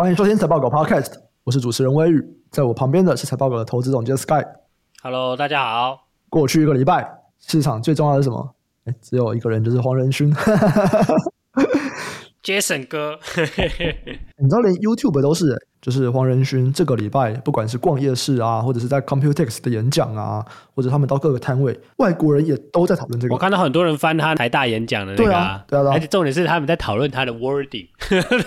欢迎收听财报狗 Podcast，我是主持人威宇，在我旁边的是财报狗的投资总监 Sky。Hello，大家好。过去一个礼拜，市场最重要的是什么？诶只有一个人，就是黄仁勋。Jason 哥，你知道连 YouTube 都是，就是黄仁勋这个礼拜，不管是逛夜市啊，或者是在 Computex 的演讲啊，或者他们到各个摊位，外国人也都在讨论这个。我看到很多人翻他台大演讲的那个，对啊，对啊，对啊，而且重点是他们在讨论他的 wording，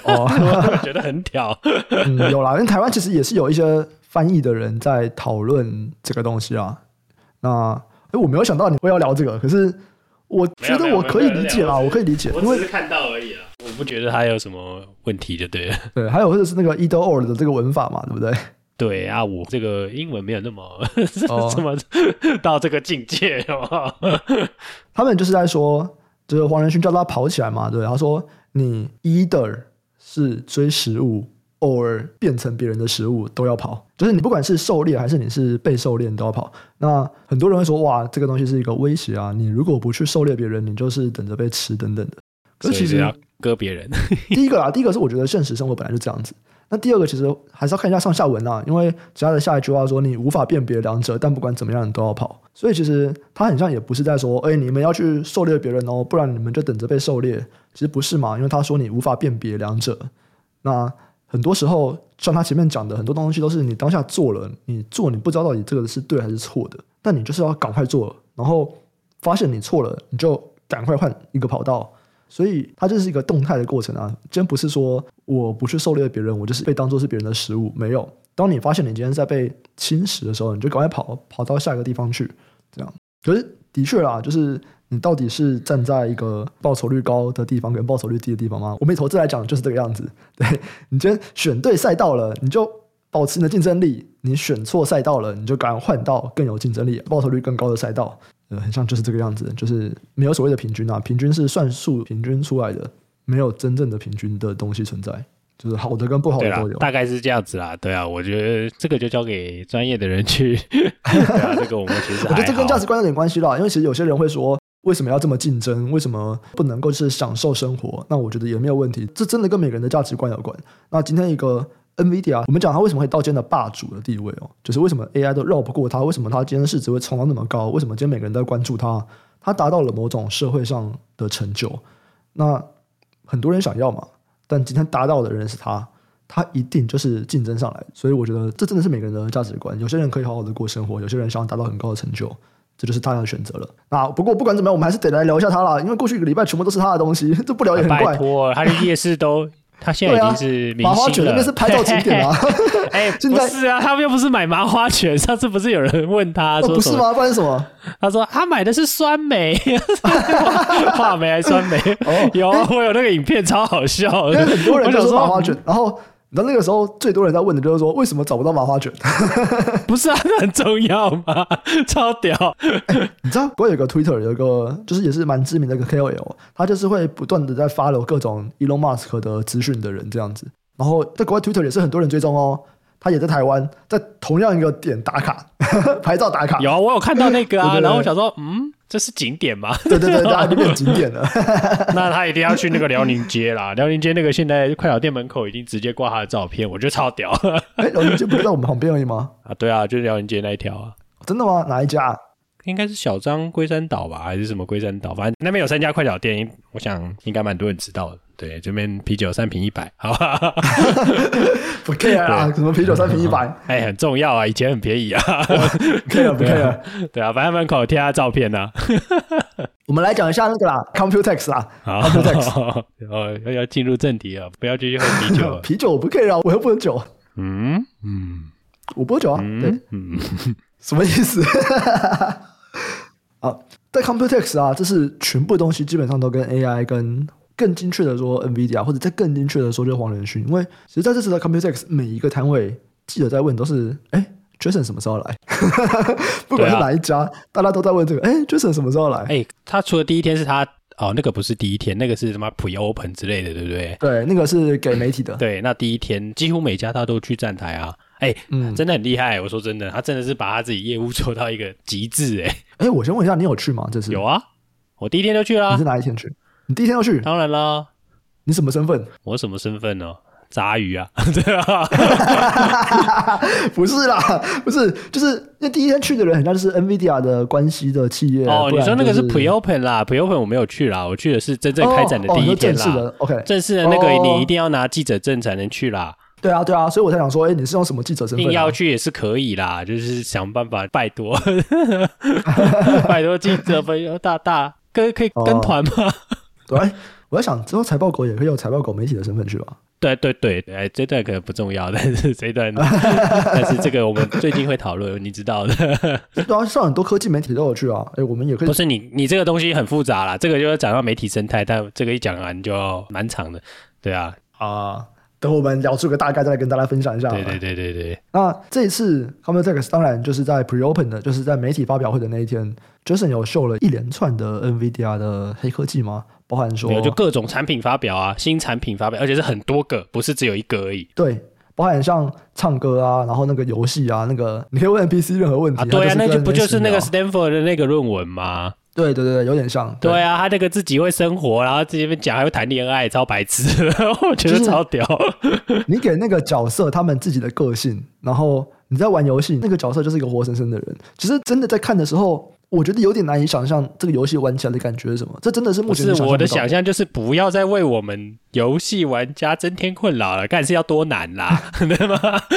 哦，我觉得很屌。嗯，有啦，因为台湾其实也是有一些翻译的人在讨论这个东西啊。那，哎，我没有想到你会要聊这个，可是。我觉得我可以理解啦，我可以理解，我只是看到而已啊，我不觉得他有什么问题就对了。对，还有或者是那个 either or 的这个文法嘛，对不对？对啊，我这个英文没有那么 怎么到这个境界哦。他们就是在说，就是黄仁勋叫他跑起来嘛，对，他说你 either 是追食物。，or 变成别人的食物都要跑，就是你不管是狩猎还是你是被狩猎都要跑。那很多人会说，哇，这个东西是一个威胁啊！你如果不去狩猎别人，你就是等着被吃等等的。可是其实要割别人。第一个啊，第一个是我觉得现实生活本来就这样子。那第二个其实还是要看一下上下文啊，因为其他的下一句话说你无法辨别两者，但不管怎么样你都要跑。所以其实他很像也不是在说，哎，你们要去狩猎别人哦，不然你们就等着被狩猎。其实不是嘛，因为他说你无法辨别两者，那。很多时候，像他前面讲的很多东西，都是你当下做了，你做你不知道到底这个是对还是错的，但你就是要赶快做，然后发现你错了，你就赶快换一个跑道。所以它就是一个动态的过程啊。今天不是说我不去狩猎别人，我就是被当做是别人的食物。没有，当你发现你今天在被侵蚀的时候，你就赶快跑，跑到下一个地方去。这样，可是的确啦，就是。你到底是站在一个报酬率高的地方跟报酬率低的地方吗？我们投资来讲就是这个样子。对，你今天选对赛道了，你就保持你的竞争力；你选错赛道了，你就赶快换到更有竞争力、报酬率更高的赛道。呃，很像就是这个样子，就是没有所谓的平均啊，平均是算数平均出来的，没有真正的平均的东西存在。就是好的跟不好的都有，大概是这样子啦。对啊，我觉得这个就交给专业的人去。对啊，这个我们其实我觉得这跟价值观有点关系啦，因为其实有些人会说。为什么要这么竞争？为什么不能够是享受生活？那我觉得也没有问题。这真的跟每个人的价值观有关。那今天一个 NVIDIA，我们讲它为什么会到今天的霸主的地位哦，就是为什么 AI 都绕不过它？为什么它今天市值会冲到那么高？为什么今天每个人都在关注它？它达到了某种社会上的成就，那很多人想要嘛。但今天达到的人是他，他一定就是竞争上来。所以我觉得这真的是每个人的价值观。有些人可以好好的过生活，有些人想要达到很高的成就。这就是他的选择了。那不过不管怎么样，我们还是得来聊一下他啦，因为过去一个礼拜全部都是他的东西，这不聊也很怪。拜托，他的夜市都，他现在已经是明星了。麻花卷那边是拍照景点啊。哎，现是啊，他们又不是买麻花卷。上次不是有人问他说、哦、不是吗？不然什么？他说他买的是酸梅，话梅还是酸梅？哦，有，我有那个影片，超好笑。因为很多人就说麻花卷，然后。那那个时候最多人在问的就是说，为什么找不到麻花卷？不是啊，那很重要吗？超屌！欸、你知道，我有一个 Twitter，有一个就是也是蛮知名的一个 KOL，他就是会不断的在 follow 各种 Elon Musk 的资讯的人这样子。然后在国外 Twitter 也是很多人追踪哦。他也在台湾，在同样一个点打卡，拍照打卡。有啊，我有看到那个啊，然后我想说，嗯，这是景点吗？对 对对，大家就变景点了。那他一定要去那个辽宁街啦，辽宁街那个现在快炒店门口已经直接挂他的照片，我觉得超屌。哎，辽宁街不是在我们旁边而已吗？啊，对啊，就是辽宁街那一条啊。真的吗？哪一家？应该是小张龟山岛吧，还是什么龟山岛？反正那边有三家快炒店，我想应该蛮多人知道的。对，这边啤酒三瓶一百，好吧？不 care 啊，什么啤酒三瓶一百？哎，很重要啊，以前很便宜啊。不 care 不 care？对啊，反正门口贴下照片啊。我们来讲一下那个啦，Computex 啦，Computex。哦，要要进入正题啊，不要继续喝啤酒。啤酒我不 care 啊，我又不喝酒。嗯嗯，我不喝酒啊。对，嗯，什么意思？啊，在 Computex 啊，这是全部东西基本上都跟 AI 跟。更精确的说，NVIDIA 或者再更精确的说，就是黄仁勋。因为其实在这次的 Computex，每一个摊位记者在问都是：哎，Jason 什么时候来？不管是哪一家，啊、大家都在问这个：哎，Jason 什么时候来？哎，他除了第一天是他哦，那个不是第一天，那个是什么 Pre-Open 之类的，对不对？对，那个是给媒体的。对，那第一天几乎每家他都去站台啊。哎，嗯，真的很厉害。我说真的，他真的是把他自己业务做到一个极致。哎，哎，我先问一下，你有去吗？这次有啊，我第一天就去了。你是哪一天去？你第一天要去？当然啦，你什么身份？我什么身份呢？杂鱼啊，对啊，不是啦，不是，就是因为第一天去的人，很像就是 NVIDIA 的关系的企业。哦，就是、你说那个是 Pre-Open 啦，Pre-Open 我没有去啦，我去的是真正开展的第一天啦。哦哦、正式的，OK，正式的那个你一定要拿记者证才能去啦。对啊，对啊，所以我才想说，哎，你是用什么记者身份、啊？硬要去也是可以啦，就是想办法拜托，拜托记者朋友大大跟可以跟团吗？哦、对。我在想，之后财报狗也可以用财报狗媒体的身份去吧？对对对，哎，这段可能不重要，但是这段，但是这个我们最近会讨论，你知道的。对啊，上很多科技媒体都有去啊。哎，我们也可以。不是你，你这个东西很复杂啦，这个就要讲到媒体生态，但这个一讲完就蛮长的。对啊，啊，等我们聊出个大概，再来跟大家分享一下。对对对对对。那这一次 Computex 当然就是在 Pre-Open 的，就是在媒体发表会的那一天，Jason 有秀了一连串的 NVIDIA 的黑科技吗？包含说，就各种产品发表啊，新产品发表，而且是很多个，不是只有一个而已。对，包含像唱歌啊，然后那个游戏啊，那个你可以问 NPC 任何问题。啊对啊，那就不就是那个 Stanford 的那个论文吗？对对对，有点像。对，对啊，他那个自己会生活，然后自己边讲还会谈恋爱，超白痴，我觉得超屌。你给那个角色他们自己的个性，然后你在玩游戏，那个角色就是一个活生生的人。其实真的在看的时候。我觉得有点难以想象这个游戏玩起来的感觉是什么？这真的是目前我的想象，就是不要再为我们游戏玩家增添困扰了。看是要多难啦，对吗？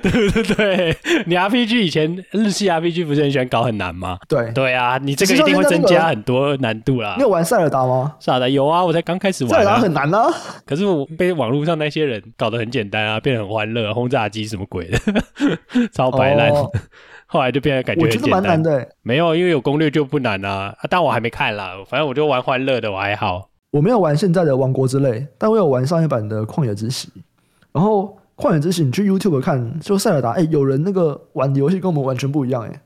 对不对？你 RPG 以前日系 RPG 不是很喜欢搞很难吗？对对啊，你这个一定会增加很多难度啦。你有玩塞尔达吗？塞尔达有啊，我才刚开始玩。塞尔达很难啊，可是我被网络上那些人搞得很简单啊，变得很欢乐，轰炸机什么鬼的，超白烂。Oh. 后来就变得感觉我觉得蛮难的、欸。没有，因为有攻略就不难啊。啊但我还没看啦，反正我就玩欢乐的，我还好。我没有玩现在的《王国之泪》，但我有玩上一版的《旷野之息》。然后《旷野之息》，你去 YouTube 看，就塞尔达，哎、欸，有人那个玩的游戏跟我们完全不一样、欸，哎，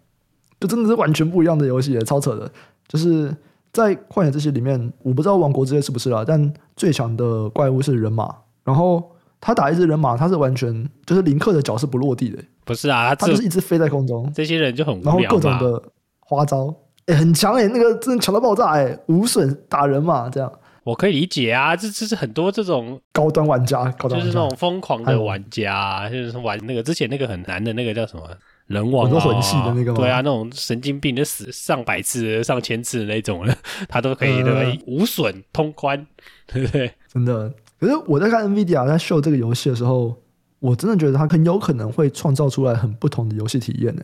就真的是完全不一样的游戏、欸，超扯的。就是在《旷野之息》里面，我不知道《王国之泪》是不是啦，但最强的怪物是人马，然后。他打一只人马，他是完全就是林克的脚是不落地的，不是啊，他，他就是一直飞在空中。这些人就很无聊，然后各种的花招，哎、欸，很强哎、欸，那个真的强到爆炸哎、欸，无损打人嘛，这样。我可以理解啊，这这是很多这种高端玩家，高端玩家。就是那种疯狂的玩家，就是玩那个之前那个很难的那个叫什么？人王、啊，很多魂系的那个，对啊，那种神经病就死上百次、上千次的那种，他都可以、呃、对不对？无损通关，对不对？真的。可是我在看 NVIDIA 在秀这个游戏的时候，我真的觉得它很有可能会创造出来很不同的游戏体验呢。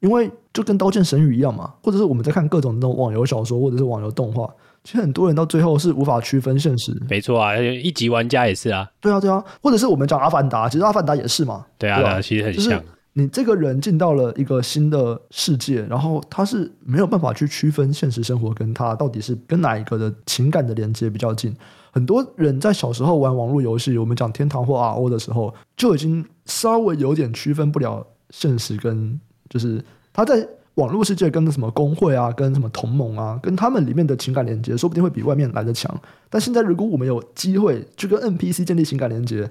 因为就跟《刀剑神域》一样嘛，或者是我们在看各种那种网游小说或者是网游动画，其实很多人到最后是无法区分现实。没错啊，一级玩家也是啊。对啊，对啊，或者是我们讲《阿凡达》，其实《阿凡达》也是嘛。对啊，对啊，对啊，其实很像。就是你这个人进到了一个新的世界，然后他是没有办法去区分现实生活跟他到底是跟哪一个的情感的连接比较近。很多人在小时候玩网络游戏，我们讲天堂或 RO 的时候，就已经稍微有点区分不了现实跟就是他在网络世界跟什么公会啊，跟什么同盟啊，跟他们里面的情感连接，说不定会比外面来得强。但现在如果我们有机会去跟 NPC 建立情感连接，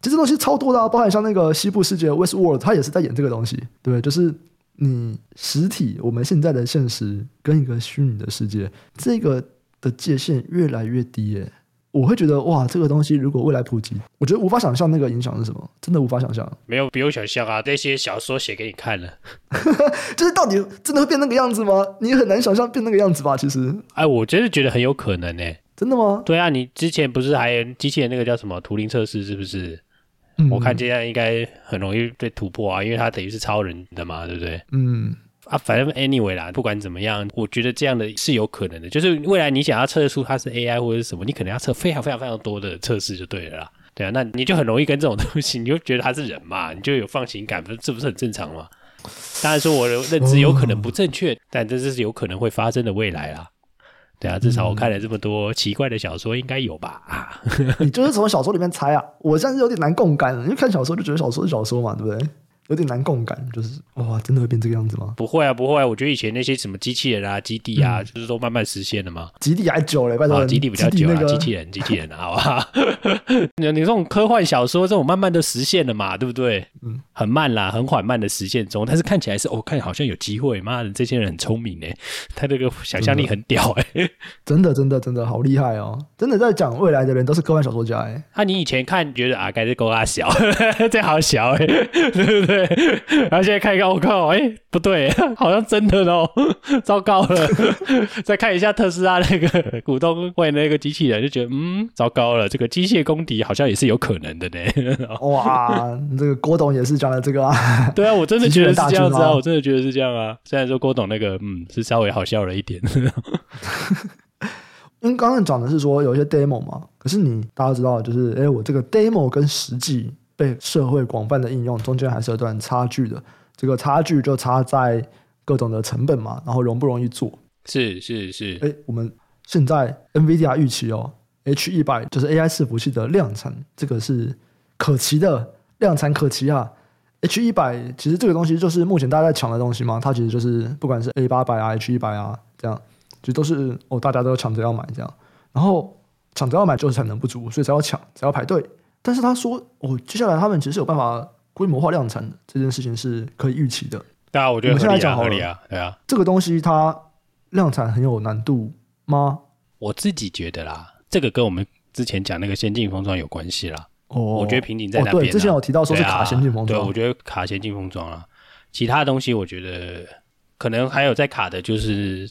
其实东西超多的啊，包含像那个西部世界 Westworld，他也是在演这个东西，对，就是你实体我们现在的现实跟一个虚拟的世界，这个的界限越来越低耶。我会觉得哇，这个东西如果未来普及，我觉得无法想象那个影响是什么，真的无法想象。没有，不用想象啊，那些小说写给你看了，就是到底真的会变那个样子吗？你很难想象变那个样子吧？其实，哎，我真的觉得很有可能呢。真的吗？对啊，你之前不是还机器人那个叫什么图灵测试，是不是？我看这样应该很容易被突破啊，因为它等于是超人的嘛，对不对？嗯。啊，反正 anyway 啦，不管怎么样，我觉得这样的是有可能的。就是未来你想要测出它是 AI 或者是什么，你可能要测非常非常非常多的测试就对了啦。对啊，那你就很容易跟这种东西，你就觉得他是人嘛，你就有放情感，不这不是很正常吗？当然说我的认知有可能不正确，但这是有可能会发生的未来啦。对啊，至少我看了这么多奇怪的小说，应该有吧？你就是从小说里面猜啊？我现在是有点难共感了，因为看小说就觉得小说是小说嘛，对不对？有点难共感，就是哇，真的会变这个样子吗？不会啊，不会啊。我觉得以前那些什么机器人啊、基地啊，嗯、就是都慢慢实现了嘛。基地还久嘞，拜托、哦，基地比较久啊。机器人，机器人，好吧。你 你这种科幻小说，这种慢慢的实现了嘛，对不对？嗯，很慢啦，很缓慢的实现中，但是看起来是，哦，看好像有机会。妈的，这些人很聪明哎，他这个想象力很屌哎，真的，真的，真的好厉害哦！真的在讲未来的人都是科幻小说家哎。那、啊、你以前看觉得啊，该是够啊小，这好小哎，对不对？然后现在看一看，我靠，哎、欸，不对，好像真的哦，糟糕了。再看一下特斯拉那个股东会那个机器人，就觉得嗯，糟糕了，这个机械公敌好像也是有可能的呢。哇，这个郭董也是讲了这个啊？对啊，我真的觉得是这样子啊，我真的觉得是这样啊。虽然说郭董那个嗯是稍微好笑了一点，因为刚刚讲的是说有一些 demo 嘛，可是你大家知道，就是哎，我这个 demo 跟实际。被社会广泛的应用，中间还是有段差距的。这个差距就差在各种的成本嘛，然后容不容易做。是是是。哎，我们现在 NVIDIA 预期哦，H 一百就是 AI 伺服器的量产，这个是可期的，量产可期啊。H 一百其实这个东西就是目前大家在抢的东西嘛，它其实就是不管是 A 八百啊、H 一百啊这样，其实都是哦，大家都抢着要买这样，然后抢着要买就是产能不足，所以才要抢，才要排队。但是他说，哦，接下来他们其实有办法规模化量产的这件事情是可以预期的。对啊，我觉得我们现在讲合理啊，对啊。这个东西它量产很有难度吗？我自己觉得啦，这个跟我们之前讲那个先进封装有关系啦。哦，我觉得瓶颈在那边、啊哦。对，之前有提到说是卡先进封装、啊，对，我觉得卡先进封装啊。其他的东西我觉得可能还有在卡的就是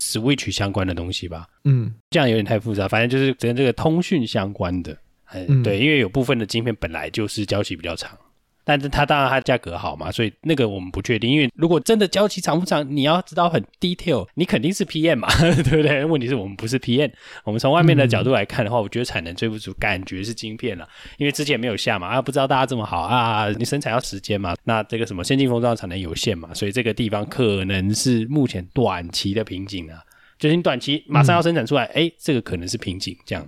Switch 相关的东西吧。嗯，这样有点太复杂，反正就是跟这个通讯相关的。嗯，对，因为有部分的晶片本来就是交期比较长，但是它当然它价格好嘛，所以那个我们不确定。因为如果真的交期长不长，你要知道很 detail，你肯定是 PM 嘛，对不对？问题是我们不是 PM，我们从外面的角度来看的话，我觉得产能追不足，感觉是晶片了，因为之前没有下嘛，啊，不知道大家这么好啊，你生产要时间嘛，那这个什么先进封装产能有限嘛，所以这个地方可能是目前短期的瓶颈啊，就是你短期马上要生产出来，哎、嗯，这个可能是瓶颈这样。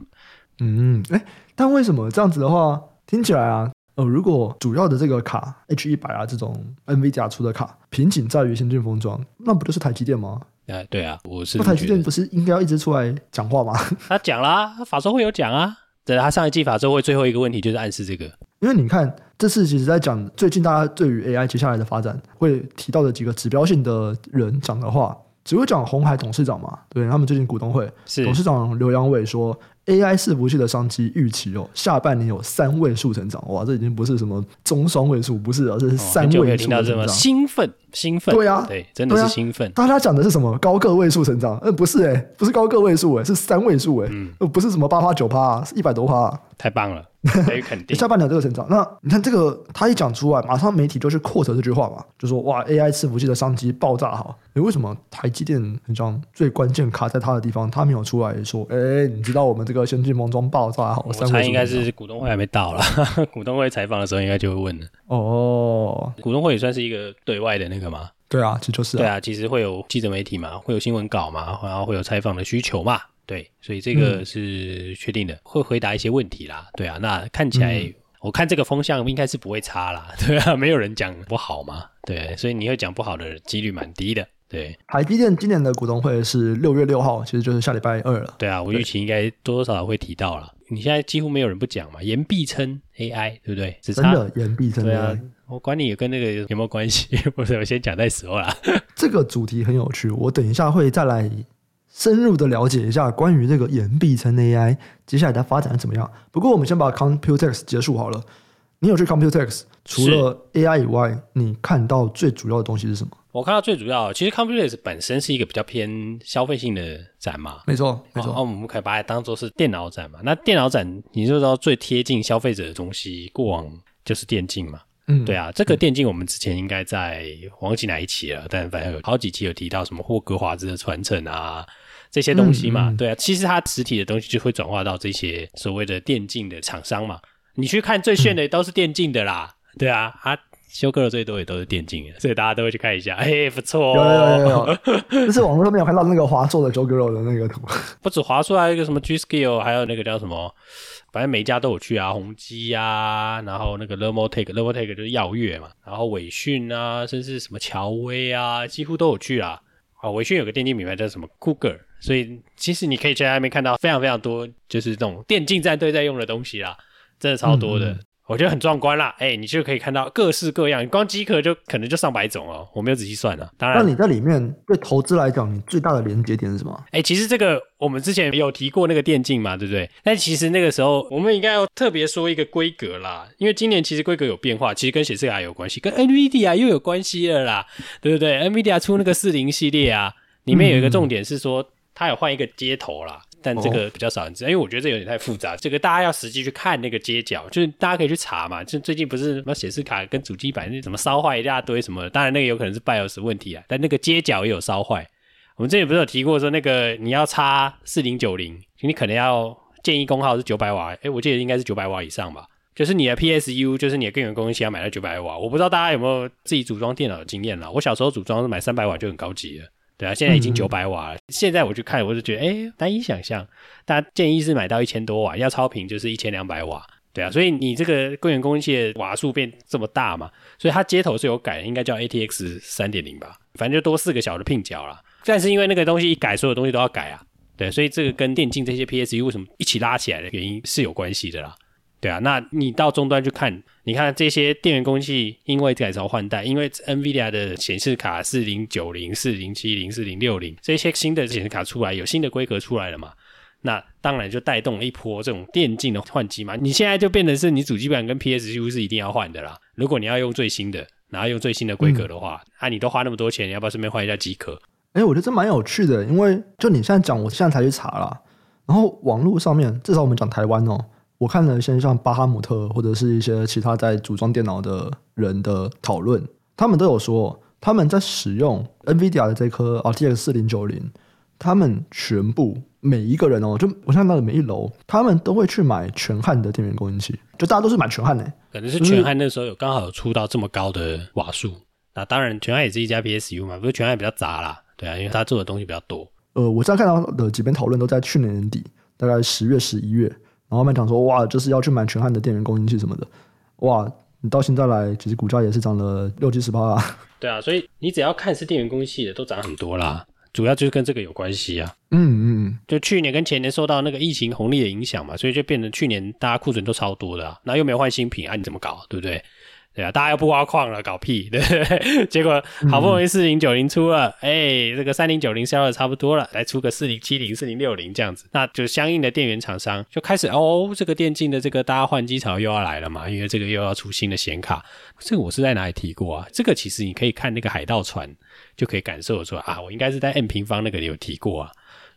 嗯，哎，但为什么这样子的话听起来啊，呃，如果主要的这个卡 H 一百啊这种 NVIDIA 出的卡瓶颈在于先进封装，那不就是台积电吗？哎，对啊，我是。那台积电不是应该要一直出来讲话吗？他讲啦，他法说会有讲啊。对，他上一季法说会最后一个问题就是暗示这个，因为你看这次其实在讲最近大家对于 AI 接下来的发展会提到的几个指标性的人讲的话，只会讲红海董事长嘛，对他们最近股东会，董事长刘阳伟说。AI 伺服器的商机预期哦，下半年有三位数成长，哇，这已经不是什么中双位数，不是啊，这是三位数成长。兴奋，兴奋，对啊，对，真的是兴奋。大家讲的是什么高个位数成长？呃，不是哎、欸，不是高个位数哎，是三位数哎，嗯，不是什么八趴九趴，是一百多趴，太棒了。可以肯定，下半年这个成长，那你看这个，他一讲出来，马上媒体就去 quote 这句话嘛，就说哇，AI 伺服器的商机爆炸哈。你，为什么台积电很像最关键卡在他的地方，他没有出来说，哎，你知道我们这个先进封装爆炸好？我猜应该是股东会还没到了，股东会采访的时候应该就会问了。哦，股东会也算是一个对外的那个嘛？对啊，其实就是、啊。对啊，其实会有记者媒体嘛，会有新闻稿嘛，然后会有采访的需求嘛。对，所以这个是确定的，嗯，会回答一些问题啦。对啊，那看起来，嗯，我看这个风向应该是不会差啦。对啊，没有人讲不好嘛。对，所以你会讲不好的几率蛮低的。对，台积电今年的股东会是六月六号，其实就是下礼拜二了。对啊，我预期应该多多少少会提到了。你现在几乎没有人不讲嘛，言必称 AI，对不对？只差真的言必称 AI。对啊，我管你有跟那个有没有关系，我 我先讲再说啦。这个主题很有趣，我等一下会再来。深入的了解一下关于这个岩壁层 AI 接下来的发展的怎么样？不过我们先把 Computex 结束好了。你有去 Computex？除了 AI 以外，你看到最主要的东西是什么？我看到最主要，其实 Computex 本身是一个比较偏消费性的展嘛。没错，没错。然后我们可以把它当做是电脑展嘛。那电脑展，你就知道最贴近消费者的东西，过往就是电竞嘛。嗯，对啊，这个电竞我们之前应该在忘记哪一期了，但反正有好几期有提到什么霍格华兹的传承啊。这些东西嘛，嗯嗯、对啊，其实它实体的东西就会转化到这些所谓的电竞的厂商嘛。你去看最炫的都是电竞的啦，嗯、对啊，啊，修哥的最多也都是电竞的，所以大家都会去看一下，哎，不错、哦，有有有有，就是网络上面有看到那个华硕的 Joe Girl 的那个图，不止华硕，还有一个什么 G Skill，还有那个叫什么反正每一家都有去啊，宏基啊，然后那个 Thermaltake，Thermaltake 就是耀月嘛，然后伟讯啊，甚至什么乔威啊，几乎都有去啊。啊，伟讯有个电竞品牌叫什么 Cougar，所以其实你可以在那边看到非常非常多，就是这种电竞战队在用的东西啦，真的超多的。我觉得很壮观啦，哎、欸，你就可以看到各式各样，光机壳就可能就上百种哦，我没有仔细算了。当然，那你在里面对投资来讲，你最大的连接点是什么？哎、欸，其实这个我们之前有提过那个电竞嘛，对不对？但其实那个时候我们应该要特别说一个规格啦，因为今年其实规格有变化，其实跟显示卡有关系，跟 NVIDIA 又有关系了啦，对不对？NVIDIA 出那个四零系列啊，里面有一个重点是说，它有换一个接头啦。但这个比较少人知道，因为我觉得这有点太复杂。这个大家要实际去看那个街角，就是大家可以去查嘛。就最近不是什么显示卡跟主机板那什么烧坏一大堆什么的，当然那个有可能是 BIOS 问题啊。但那个街角也有烧坏。我们这里不是有提过说，那个你要插四零九零，你可能要建议功耗是九百瓦。诶，我记得应该是九百瓦以上吧。就是你的 PSU，就是你的根源供应器要买到九百瓦。我不知道大家有没有自己组装电脑的经验啦。我小时候组装是买三百瓦就很高级了。对啊，现在已经九百瓦了。嗯、现在我去看，我就觉得，哎，难以想象。大家建议是买到一千多瓦，要超频就是一千两百瓦。对啊，所以你这个根源供应器的瓦数变这么大嘛，所以它接头是有改的，应该叫 ATX 三点零吧，反正就多四个小的拼角啦。但是因为那个东西一改，所有东西都要改啊。对，所以这个跟电竞这些 PSU 为什么一起拉起来的原因是有关系的啦。对啊，那你到终端去看，你看这些电源供应器，因为改朝换代，因为 NVIDIA 的显示卡四零九零、四零七零、四零六零这些新的显示卡出来，有新的规格出来了嘛？那当然就带动了一波这种电竞的换机嘛。你现在就变成是你主机板跟 PSU 是一定要换的啦。如果你要用最新的，然后用最新的规格的话，嗯、啊，你都花那么多钱，你要不要顺便换一下机壳？哎、欸，我觉得这蛮有趣的，因为就你现在讲，我现在才去查啦。然后网络上面，至少我们讲台湾哦。我看了一些像巴哈姆特或者是一些其他在组装电脑的人的讨论，他们都有说他们在使用 NVIDIA 的这颗 RTX 四零九零，他们全部每一个人哦，就我看到的每一楼，他们都会去买全汉的电源供应器，就大家都是买全汉的，可能是全汉那时候有刚好有出到这么高的瓦数，那当然全汉也是一家 PSU 嘛，不过全汉比较杂啦，对啊，因为他做的东西比较多。呃，我现在看到的几篇讨论都在去年年底，大概十月、十一月。然后他们讲说，哇，就是要去买全汉的电源供应器什么的，哇，你到现在来，其实股价也是涨了六七十趴啊。对啊，所以你只要看是电源供应器的，都涨很多啦。主要就是跟这个有关系啊。嗯嗯，就去年跟前年受到那个疫情红利的影响嘛，所以就变成去年大家库存都超多的啊，那又没有换新品啊，你怎么搞，对不对？对啊，大家又不挖矿了，搞屁，对不对？结果好不容易四零九零出了，哎、嗯欸，这个三零九零销的差不多了，来出个四零七零、四零六零这样子，那就相应的电源厂商就开始哦，这个电竞的这个大家换机潮又要来了嘛，因为这个又要出新的显卡，这个我是在哪里提过啊？这个其实你可以看那个海盗船就可以感受说啊，我应该是在 M 平方那个里有提过啊。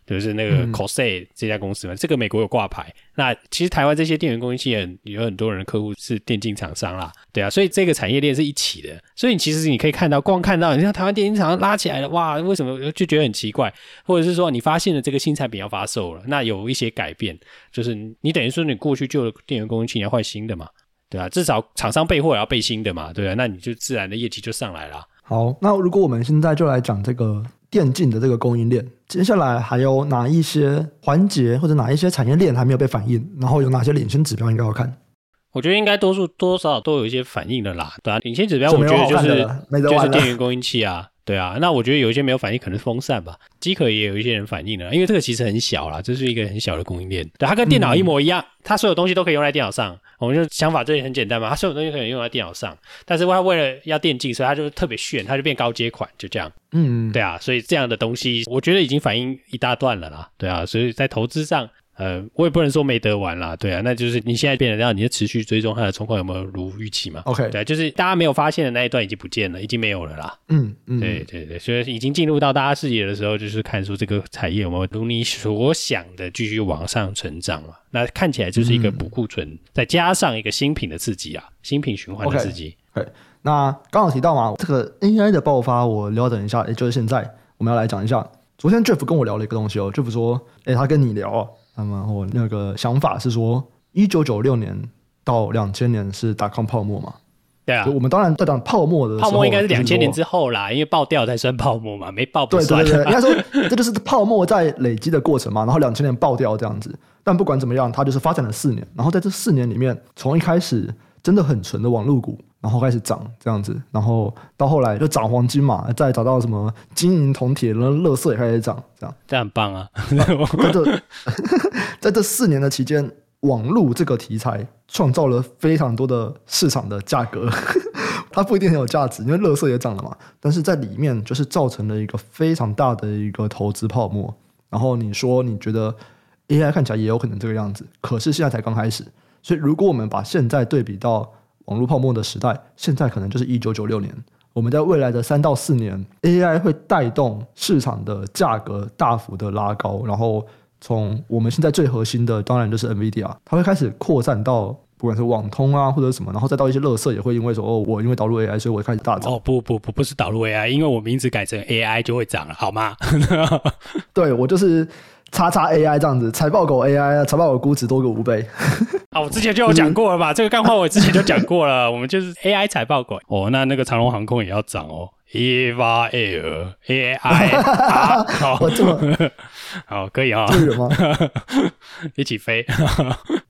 就是那个 Corsair 这家公司嘛，嗯、这个美国有挂牌。那其实台湾这些电源供应器也有很多人的客户是电竞厂商啦，对啊，所以这个产业链是一起的。所以你其实你可以看到，光看到你像台湾电竞厂商拉起来了，哇，为什么就觉得很奇怪？或者是说你发现了这个新产品要发售了，那有一些改变，就是你等于说你过去旧的电源供应器你要换新的嘛，对啊，至少厂商备货也要备新的嘛，对啊，那你就自然的业绩就上来了。好，那如果我们现在就来讲这个。电竞的这个供应链，接下来还有哪一些环节或者哪一些产业链还没有被反映？然后有哪些领先指标应该要看？我觉得应该多数多多少少都有一些反应的啦。对啊，领先指标我觉得就是就是电源供应器啊。对啊，那我觉得有一些没有反应，可能是风扇吧。机壳也有一些人反应了，因为这个其实很小啦，这是一个很小的供应链。对，它跟电脑一模一样，嗯、它所有东西都可以用在电脑上。我们就想法这也很简单嘛，他所有东西可能用在电脑上，但是他为了要电竞，所以他就特别炫，他就变高阶款，就这样。嗯，对啊，所以这样的东西，我觉得已经反映一大段了啦。对啊，所以在投资上。呃，我也不能说没得玩啦，对啊，那就是你现在变成这样，你就持续追踪它的状况有没有如预期嘛？OK，对，就是大家没有发现的那一段已经不见了，已经没有了啦。嗯嗯，对对对，所以已经进入到大家视野的时候，就是看出这个产业有没有如你所想的继续往上成长嘛？那看起来就是一个补库存，嗯、再加上一个新品的刺激啊，新品循环的刺激。对、okay. okay.，那刚好提到嘛，这个 AI 的爆发，我聊等一下，也就是现在我们要来讲一下。昨天 Jeff 跟我聊了一个东西哦，Jeff 说，哎，他跟你聊啊。那么我那个想法是说，一九九六年到两千年是打康泡沫嘛？对啊，我们当然在讲泡沫的时候，泡沫应该是两千年之后啦，因为爆掉才算泡沫嘛，没爆不算。对对对，应该说这就是泡沫在累积的过程嘛，然后两千年爆掉这样子。但不管怎么样，它就是发展了四年，然后在这四年里面，从一开始真的很纯的网络股，然后开始涨这样子，然后到后来就涨黄金嘛，再找到什么金银铜铁，然后乐色也开始涨，这样这很棒啊！在这在这四年的期间。网络这个题材创造了非常多的市场的价格，它不一定很有价值，因为乐色也涨了嘛。但是在里面就是造成了一个非常大的一个投资泡沫。然后你说你觉得 AI 看起来也有可能这个样子，可是现在才刚开始。所以如果我们把现在对比到网络泡沫的时代，现在可能就是一九九六年。我们在未来的三到四年，AI 会带动市场的价格大幅的拉高，然后。从我们现在最核心的，当然就是 NVIDIA，它会开始扩散到不管是网通啊或者什么，然后再到一些乐色也会因为说哦，我因为导入 AI，所以我开始大涨。哦不不不，不是导入 AI，因为我名字改成 AI 就会涨了，好吗？对，我就是叉叉 AI 这样子，财报狗 AI，财报狗估值多个五倍。啊，我之前就有讲过了吧？这个干话我之前就讲过了，我们就是 AI 财报狗。哦，那那个长隆航空也要涨哦。EVA Air AI，好，我这么 好可以啊，对了吗？一起飞。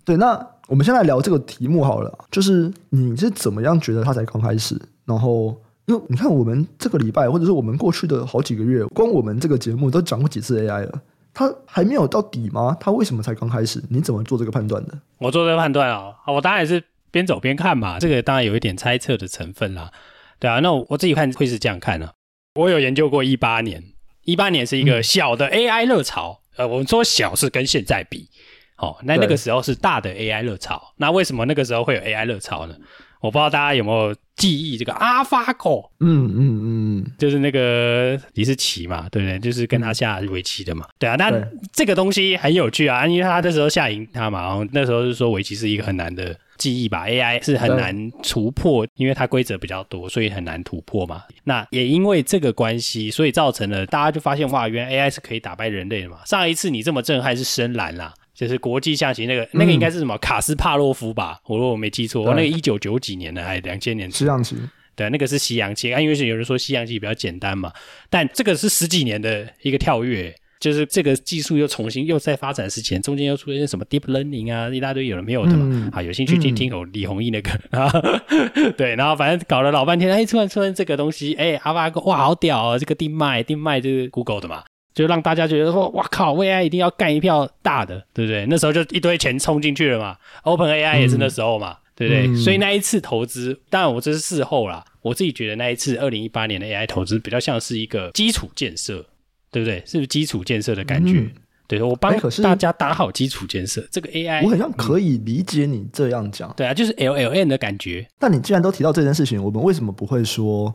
对，那我们现在聊这个题目好了，就是你是怎么样觉得它才刚开始？然后，因为你看我们这个礼拜，或者是我们过去的好几个月，光我们这个节目都讲过几次 AI 了，它还没有到底吗？它为什么才刚开始？你怎么做这个判断的？我做这个判断啊，我当然也是边走边看嘛，这个当然有一点猜测的成分啦。对啊，那我，我自己看会是这样看呢、啊。我有研究过一八年，一八年是一个小的 AI 热潮。嗯、呃，我们说小是跟现在比，哦，那那个时候是大的 AI 热潮。那为什么那个时候会有 AI 热潮呢？我不知道大家有没有记忆这个 AlphaGo？嗯嗯嗯，就是那个李世奇嘛，对不对？就是跟他下围棋的嘛。对啊，那这个东西很有趣啊，因为他那时候下赢他嘛，然后那时候是说围棋是一个很难的。记忆吧，AI 是很难突破，因为它规则比较多，所以很难突破嘛。那也因为这个关系，所以造成了大家就发现哇，原来 AI 是可以打败人类的嘛。上一次你这么震撼是深蓝啦，就是国际象棋那个、嗯、那个应该是什么卡斯帕洛夫吧？我如果我没记错，那个一九九几年的还是两千年？西洋棋，对，那个是西洋棋啊，因为是有人说西洋棋比较简单嘛，但这个是十几年的一个跳跃。就是这个技术又重新又在发展之前，中间又出现什么 deep learning 啊，一大堆有的没有的嘛。嗯、啊，有兴趣听听我李弘毅那个啊，对，然后反正搞了老半天，哎，突然出现这个东西，哎，AlphaGo 哇，好屌啊！这个定脉，定脉就是 Google 的嘛，就让大家觉得说，哇靠，，AI 一定要干一票大的，对不对？那时候就一堆钱冲进去了嘛，OpenAI 也是那时候嘛，嗯、对不对？嗯、所以那一次投资，当然我这是事后啦，我自己觉得那一次二零一八年的 AI 投资比较像是一个基础建设。对不对？是不是基础建设的感觉？嗯、对，我帮大家打好基础建设。这个 AI，我好像可以理解你这样讲、嗯。对啊，就是 LLM 的感觉。那你既然都提到这件事情，我们为什么不会说？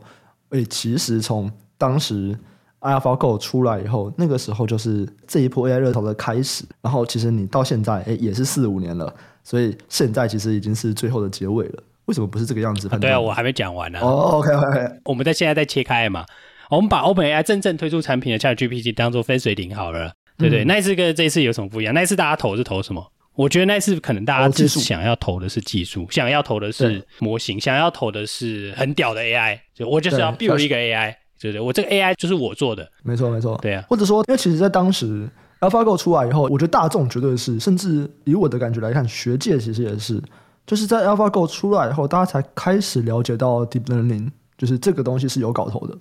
哎，其实从当时 AlphaGo 出来以后，那个时候就是这一波 AI 热潮的开始。然后，其实你到现在，哎，也是四五年了。所以现在其实已经是最后的结尾了。为什么不是这个样子判断？对啊，我还没讲完呢、啊。哦、okay, okay. 我们在现在在切开嘛。我们把 OpenAI 真正推出产品的 ChatGPT 当做分水岭好了，对不对？嗯、那一次跟这一次有什么不一样？那一次大家投是投什么？我觉得那一次可能大家就是想要投的是技术，哦、想要投的是模型，想要投的是很屌的 AI。就我就是要 build 一个 AI，对不对？我这个 AI 就是我做的，没错没错。对啊，或者说，因为其实在当时 AlphaGo 出来以后，我觉得大众绝对是，甚至以我的感觉来看，学界其实也是，就是在 AlphaGo 出来以后，大家才开始了解到 Deep Learning，就是这个东西是有搞头的。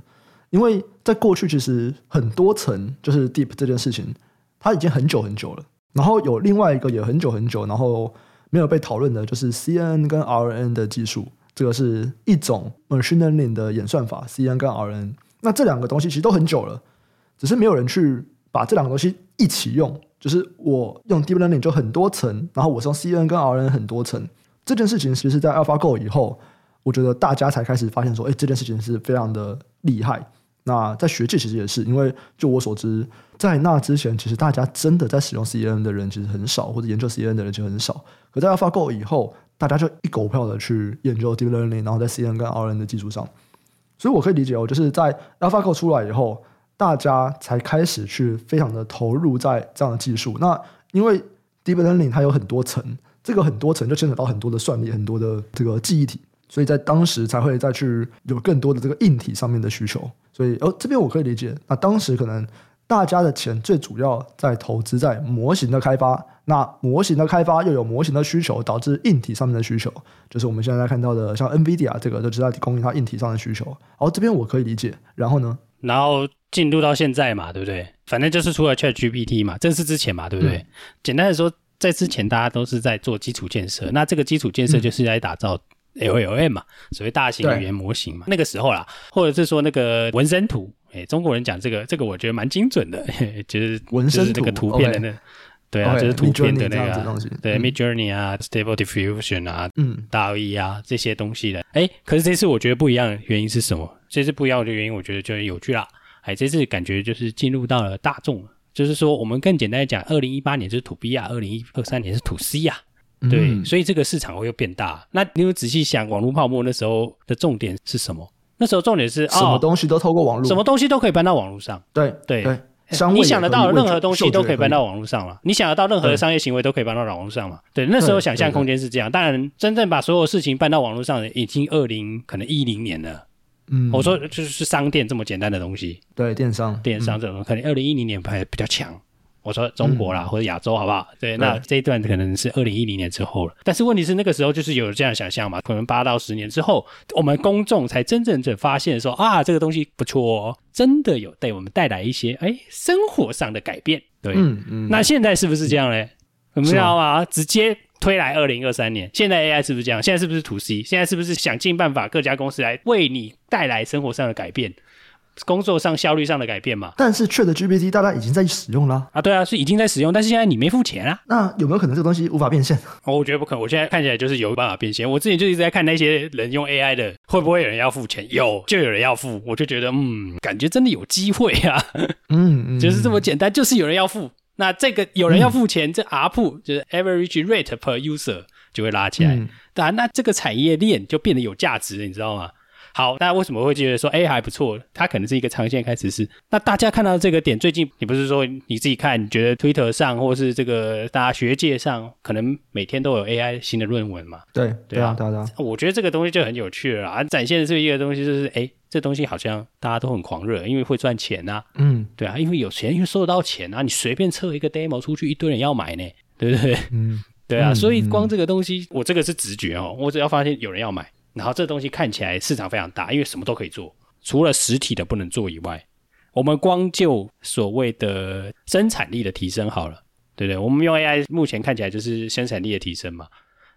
因为在过去，其实很多层就是 deep 这件事情，它已经很久很久了。然后有另外一个也很久很久，然后没有被讨论的，就是 CNN 跟 RNN 的技术。这个是一种 machine learning 的演算法，CNN 跟 RNN。那这两个东西其实都很久了，只是没有人去把这两个东西一起用。就是我用 deep learning 就很多层，然后我用 C N 跟 R N 很多层。这件事情其实，在 AlphaGo 以后，我觉得大家才开始发现说，哎，这件事情是非常的厉害。那在学界其实也是，因为就我所知，在那之前，其实大家真的在使用 C N 的人其实很少，或者研究 C N 的人其实很少。可在 AlphaGo 以后，大家就一狗票的去研究 Deep Learning，然后在 C N 跟 R N 的基础上，所以我可以理解哦，就是在 AlphaGo 出来以后，大家才开始去非常的投入在这样的技术。那因为 Deep Learning 它有很多层，这个很多层就牵扯到很多的算力，很多的这个记忆体。所以在当时才会再去有更多的这个硬体上面的需求。所以哦，这边我可以理解，那当时可能大家的钱最主要在投资在模型的开发，那模型的开发又有模型的需求，导致硬体上面的需求，就是我们现在在看到的像 NVIDIA 这个，就知道供应它硬体上的需求。哦，这边我可以理解。然后呢？然后进入到现在嘛，对不对？反正就是除了 ChatGPT 嘛，这是之前嘛，对不对？嗯、简单的说，在之前大家都是在做基础建设，那这个基础建设就是来打造 LLM 嘛，嗯、所谓大型语言模型嘛。那个时候啦，或者是说那个纹身图，哎，中国人讲这个，这个我觉得蛮精准的，就是纹身这个图片的那，对啊，就是图片的那个东西，对，Midjourney 啊，Stable Diffusion 啊，嗯，DALL-E 啊这些东西的。哎，可是这次我觉得不一样的原因是什么？这次不一样的原因，我觉得就有趣啦。哎，这次感觉就是进入到了大众，就是说我们更简单的讲，二零一八年是 To B 啊，二零二三年是 To C 啊，对，嗯、所以这个市场会又变大。那你有仔细想，网络泡沫那时候的重点是什么？那时候重点是什么东西都透过网络，什么东西都可以搬到网络上。对对对，你想得到任何东西都可以搬到网络上嘛，你想得到任何的商业行为都可以搬到网络上嘛？对，那时候想象空间是这样。当然，真正把所有事情搬到网络上的，已经二零可能一零年了。嗯，我说就是商店这么简单的东西，对，电商，电商这种、嗯、可能二零一零年还比较强。我说中国啦，嗯、或者亚洲，好不好？对，那这一段可能是二零一零年之后了。但是问题是那个时候就是有这样想象嘛？可能八到十年之后，我们公众才真正的发现说啊，这个东西不错哦，真的有对我们带来一些哎生活上的改变。对，嗯嗯。那现在是不是这样嘞？你知道吗？直接。推来二零二三年，现在 AI 是不是这样？现在是不是 To C？现在是不是想尽办法各家公司来为你带来生活上的改变，工作上效率上的改变嘛？但是 ChatGPT 大家已经在使用了啊，对啊，是已经在使用，但是现在你没付钱啊。那有没有可能这个东西无法变现？哦我觉得不可能。我现在看起来就是有办法变现。我之前就一直在看那些人用 AI 的，会不会有人要付钱？有，就有人要付。我就觉得，嗯，感觉真的有机会啊。嗯，嗯，就是这么简单，就是有人要付。那这个有人要付钱，嗯、这 ARPU 就是 average rate per user 就会拉起来，当然、嗯，那这个产业链就变得有价值了，你知道吗？好，那为什么会觉得说，哎，还不错？它可能是一个长线开始是。那大家看到这个点，最近你不是说你自己看，你觉得 Twitter 上或是这个大家学界上，可能每天都有 AI 新的论文嘛？对，对啊，对啊。我觉得这个东西就很有趣了啊，展现的这一个东西就是，哎，这东西好像大家都很狂热，因为会赚钱呐、啊。嗯，对啊，因为有钱，因为收得到钱啊，你随便测一个 demo 出去，一堆人要买呢，对不对？嗯，对啊，所以光这个东西，我这个是直觉哦，我只要发现有人要买。然后这东西看起来市场非常大，因为什么都可以做，除了实体的不能做以外，我们光就所谓的生产力的提升好了，对不对？我们用 AI 目前看起来就是生产力的提升嘛，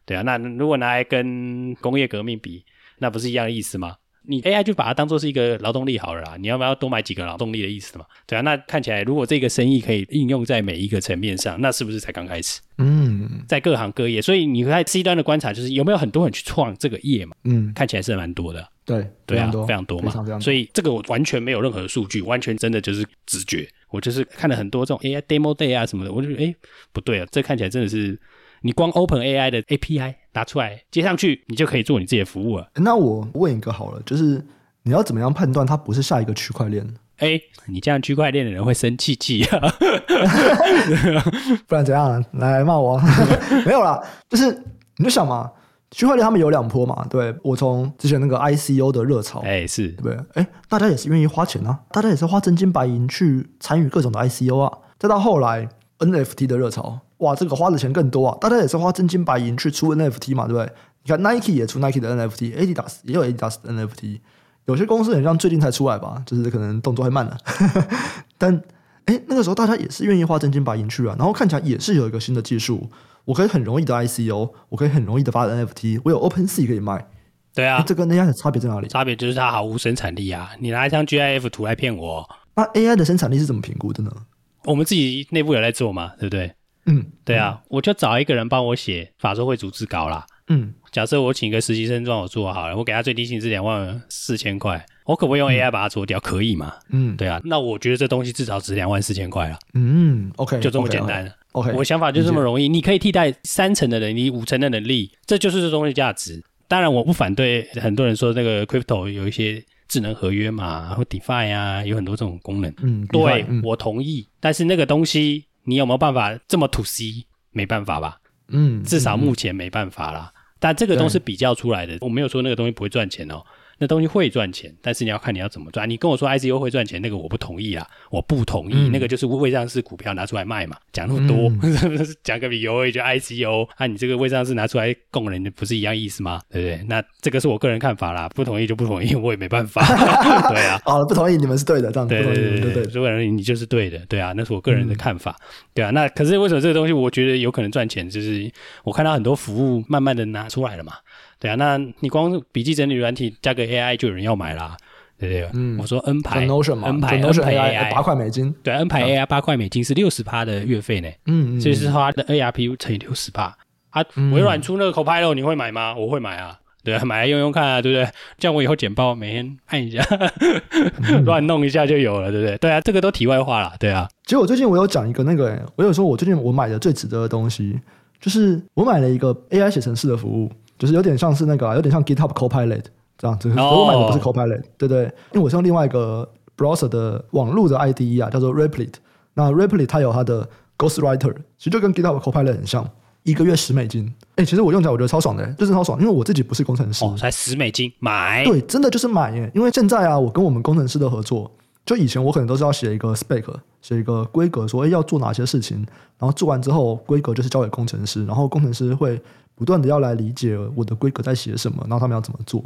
对啊。那如果拿来跟工业革命比，那不是一样的意思吗？你 AI 就把它当做是一个劳动力好了啦，你要不要多买几个劳动力的意思嘛？对啊，那看起来如果这个生意可以应用在每一个层面上，那是不是才刚开始？嗯，在各行各业，所以你在 C 端的观察就是有没有很多人去创这个业嘛？嗯，看起来是蛮多的。对，对啊，非常多嘛。所以这个我完全没有任何的数据，完全真的就是直觉。我就是看了很多这种 AI demo day 啊什么的，我就觉得哎不对啊，这看起来真的是。你光 Open AI 的 API 拿出来接上去，你就可以做你自己的服务了。那我问一个好了，就是你要怎么样判断它不是下一个区块链？哎，你这样区块链的人会生气气啊！不然怎样？来骂我？没有啦，就是你就想嘛，区块链他们有两波嘛。对，我从之前那个 ICO 的热潮，哎，是对不对？哎，大家也是愿意花钱啊，大家也是花真金白银去参与各种的 ICO 啊。再到后来 NFT 的热潮。哇，这个花的钱更多啊！大家也是花真金白银去出 NFT 嘛，对不对？你看 Nike 也出 Nike 的 NFT，Adidas 也有 Adidas 的 NFT。有些公司很像最近才出来吧，就是可能动作会慢了。但哎，那个时候大家也是愿意花真金白银去啊，然后看起来也是有一个新的技术，我可以很容易的 ICO，我可以很容易的发 NFT，我有 OpenSea 可以卖。对啊，这跟 AI 的差别在哪里？差别就是它毫无生产力啊！你拿一张 GIF 图来骗我，那 AI 的生产力是怎么评估的呢？我们自己内部有在做嘛，对不对？嗯，对啊，嗯、我就找一个人帮我写法说会组织稿啦。嗯，假设我请一个实习生帮我做好了，我给他最低薪资两万四千块，我可不可以用 AI 把它做掉？嗯、可以吗？嗯，对啊，那我觉得这东西至少值两万四千块了。嗯，OK，就这么简单。OK，, okay, okay 我想法就这么容易，你可以替代三成的能力，五成的能力，这就是这东西价值。当然，我不反对很多人说那个 Crypto 有一些智能合约嘛，或 DeFi 啊，有很多这种功能。嗯，对，嗯、我同意。但是那个东西。你有没有办法这么 to C？没办法吧，嗯，至少目前没办法啦。嗯、但这个都是比较出来的，我没有说那个东西不会赚钱哦。那东西会赚钱，但是你要看你要怎么赚。你跟我说 ICO 会赚钱，那个我不同意啊，我不同意。嗯、那个就是未上市股票拿出来卖嘛，讲那么多，讲、嗯、个理由而已，就 ICO 啊，你这个未上市拿出来供人，不是一样意思吗？对不对？那这个是我个人看法啦，不同意就不同意，我也没办法。对啊，好了，不同意你们是对的，这样子对对对对对，对，对，你就是对的，对啊，那是我个人的看法，嗯、对啊。那可是为什么这个东西我觉得有可能赚钱？就是我看到很多服务慢慢的拿出来了嘛。对啊，那你光笔记整理软体加个 AI 就有人要买啦，对不对？嗯，我说 N 牌 N 牌 N 牌 AI 八块美金，对，N 牌 AI 八块美金是六十趴的月费呢。嗯嗯，所以是它的 ARPU 乘以六十趴。啊，微软出那个 Copilot 你会买吗？我会买啊，对啊，买来用用看啊，对不对？这样我以后剪报每天按一下，乱弄一下就有了，对不对？对啊，这个都题外话了，对啊。其实我最近我有讲一个那个，我有说我最近我买的最值得的东西，就是我买了一个 AI 写程式的服务。就是有点像是那个、啊，有点像 GitHub Copilot 这样子。我买的不是 Copilot，对不对？因为我是用另外一个 browser 的网络的 IDE 啊，叫做 Replit。那 Replit 它有它的 Ghostwriter，其实就跟 GitHub Copilot 很像，一个月十美金。哎，其实我用起来我觉得超爽的，就是超爽，因为我自己不是工程师。哦，才十美金买？对，真的就是买耶。因为现在啊，我跟我们工程师的合作，就以前我可能都是要写一个 spec，写一个规格，说哎要做哪些事情，然后做完之后规格就是交给工程师，然后工程师会。不断的要来理解我的规格在写什么，然后他们要怎么做。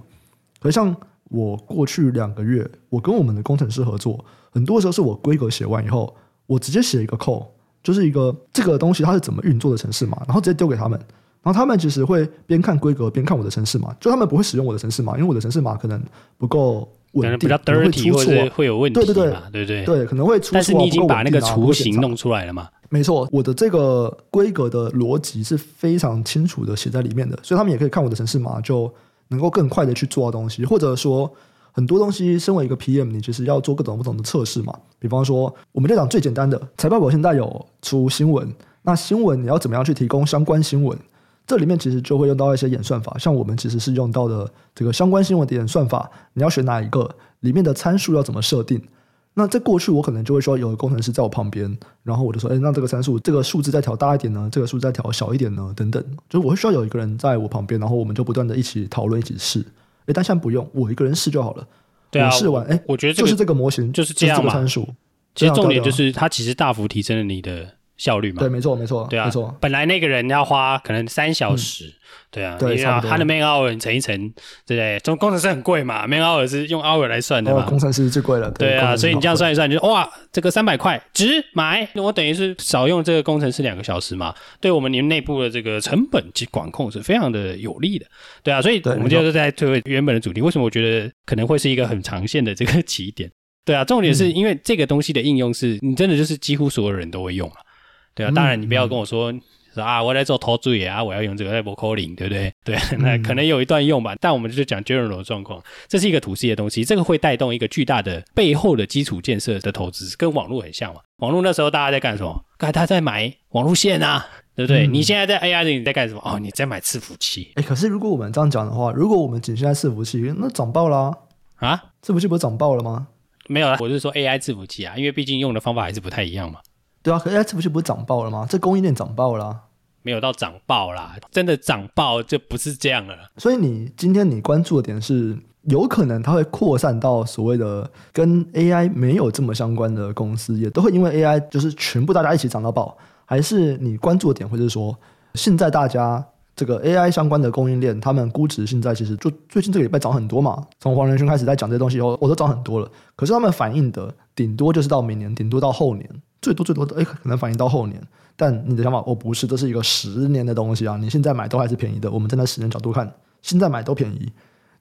可是像我过去两个月，我跟我们的工程师合作，很多时候是我规格写完以后，我直接写一个 code，就是一个这个东西它是怎么运作的程式码，然后直接丢给他们，然后他们其实会边看规格边看我的程式码，就他们不会使用我的程式码，因为我的程式码可能不够稳定，比较 dirty 或者会有问题，对对对对对对，可能会出错。但是你已经把那个雏形弄出来了嘛？没错，我的这个规格的逻辑是非常清楚的写在里面的，所以他们也可以看我的程式码，就能够更快的去做到东西。或者说，很多东西，身为一个 PM，你其实要做各种不同的测试嘛。比方说，我们就讲最简单的，财报狗现在有出新闻，那新闻你要怎么样去提供相关新闻？这里面其实就会用到一些演算法，像我们其实是用到的这个相关新闻的演算法，你要选哪一个？里面的参数要怎么设定？那在过去，我可能就会说有个工程师在我旁边，然后我就说，哎，那这个参数，这个数字再调大一点呢？这个数字再调小一点呢？等等，就是我会需要有一个人在我旁边，然后我们就不断的一起讨论，一起试。哎，但现在不用，我一个人试就好了。对啊，我试完，哎，我觉得、这个、就是这个模型，就是这样嘛。就是、这个参数，其实重点就是它其实大幅提升了你的效率嘛。对，没错，没错，对啊，没错。本来那个人要花可能三小时。嗯对啊，对，他的 man hour 你乘一乘，对不对？中工程师很贵嘛，man hour 是用 hour 来算的嘛。工程师最贵了。对，对啊，所以你这样算一算，就是哇，这个三百块值买，我等于是少用这个工程师两个小时嘛。对我们你们内部的这个成本及管控是非常的有利的。对啊，所以我们就是在退回原本的主题，为什么我觉得可能会是一个很长线的这个起点？对啊，重点是因为这个东西的应用是你真的就是几乎所有人都会用了。对啊，当然你不要跟我说。嗯嗯啊，我在做投资啊，我要用这个在博 calling，对不对？对，那可能有一段用吧，嗯、但我们就是讲 general 的状况，这是一个 to C 的东西，这个会带动一个巨大的背后的基础建设的投资，跟网络很像嘛。网络那时候大家在干什么？大家在买网络线啊，对不对？嗯、你现在在 AI 里你在干什么？哦，你在买伺服器。哎，可是如果我们这样讲的话，如果我们仅限在伺服器，那涨爆啦啊！啊伺服器不是涨爆了吗？没有啦，我是说 AI 伺服器啊，因为毕竟用的方法还是不太一样嘛。对啊，可是伺服器不是涨爆了吗？这供应链涨爆了。没有到涨爆啦，真的涨爆就不是这样了。所以你今天你关注的点是，有可能它会扩散到所谓的跟 AI 没有这么相关的公司，也都会因为 AI 就是全部大家一起涨到爆，还是你关注的点或者是说，现在大家这个 AI 相关的供应链，他们估值现在其实就最近这个礼拜涨很多嘛，从黄仁勋开始在讲这些东西以后，我都涨很多了。可是他们反映的顶多就是到明年，顶多到后年，最多最多的哎，可能反映到后年。但你的想法，我不是，这是一个十年的东西啊！你现在买都还是便宜的。我们站在十年角度看，现在买都便宜。